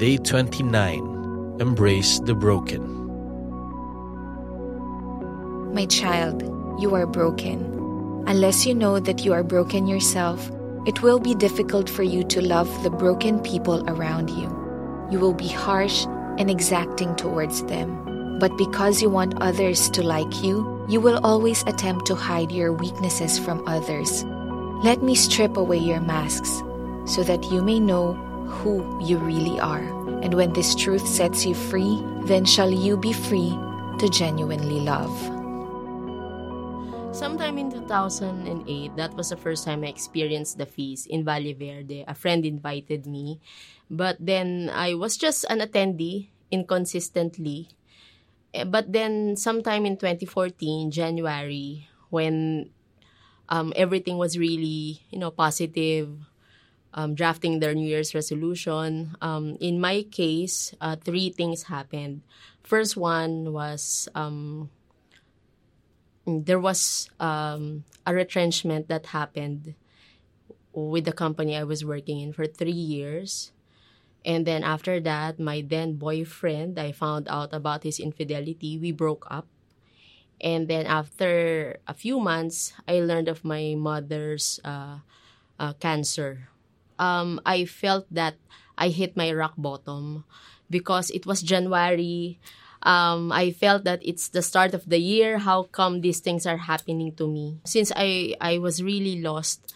29 Embrace the Broken. My child, you are broken. Unless you know that you are broken yourself, it will be difficult for you to love the broken people around you. You will be harsh and exacting towards them. But because you want others to like you, you will always attempt to hide your weaknesses from others. Let me strip away your masks so that you may know who you really are. And when this truth sets you free, then shall you be free to genuinely love. Sometime in 2008, that was the first time I experienced the feast in Valle Verde. A friend invited me, but then I was just an attendee inconsistently. Eh, but then sometime in 2014, January, when um, everything was really, you know, positive, um, drafting their New Year's resolution. Um, in my case, uh, three things happened. First one was um, there was um, a retrenchment that happened with the company I was working in for three years. And then after that, my then boyfriend, I found out about his infidelity. We broke up. And then after a few months, I learned of my mother's uh, uh, cancer um, I felt that I hit my rock bottom because it was January. Um, I felt that it's the start of the year. How come these things are happening to me? Since I, I was really lost,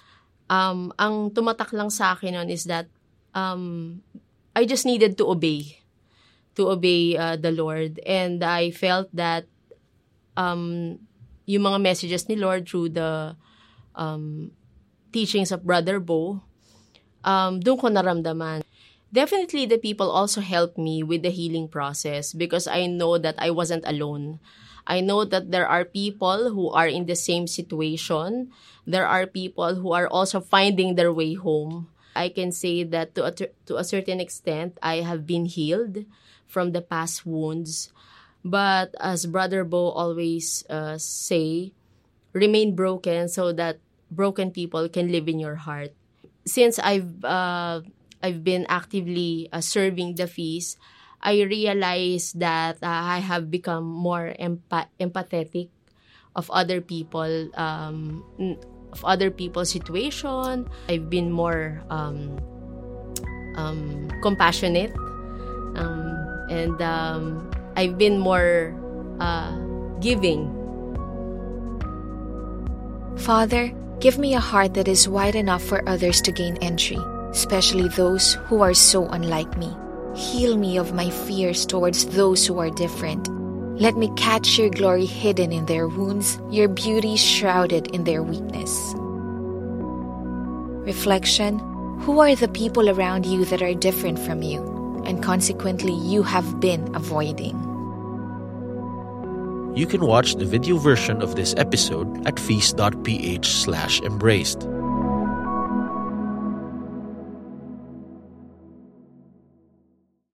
um, ang tumatak lang sa akin nun is that um, I just needed to obey, to obey uh, the Lord. And I felt that um, yung mga messages ni Lord through the um, teachings of Brother Bo, um, doon ko naramdaman. Definitely, the people also helped me with the healing process because I know that I wasn't alone. I know that there are people who are in the same situation. There are people who are also finding their way home. I can say that to a, to a certain extent, I have been healed from the past wounds. But as Brother Bo always uh, say, remain broken so that broken people can live in your heart since I've uh, I've been actively uh, serving the fees, I realized that uh, I have become more empa- empathetic of other people um, of other people's situation. I've been more um, um, compassionate um, and um, I've been more uh, giving. Father, Give me a heart that is wide enough for others to gain entry, especially those who are so unlike me. Heal me of my fears towards those who are different. Let me catch your glory hidden in their wounds, your beauty shrouded in their weakness. Reflection Who are the people around you that are different from you, and consequently you have been avoiding? You can watch the video version of this episode at feast.ph slash embraced.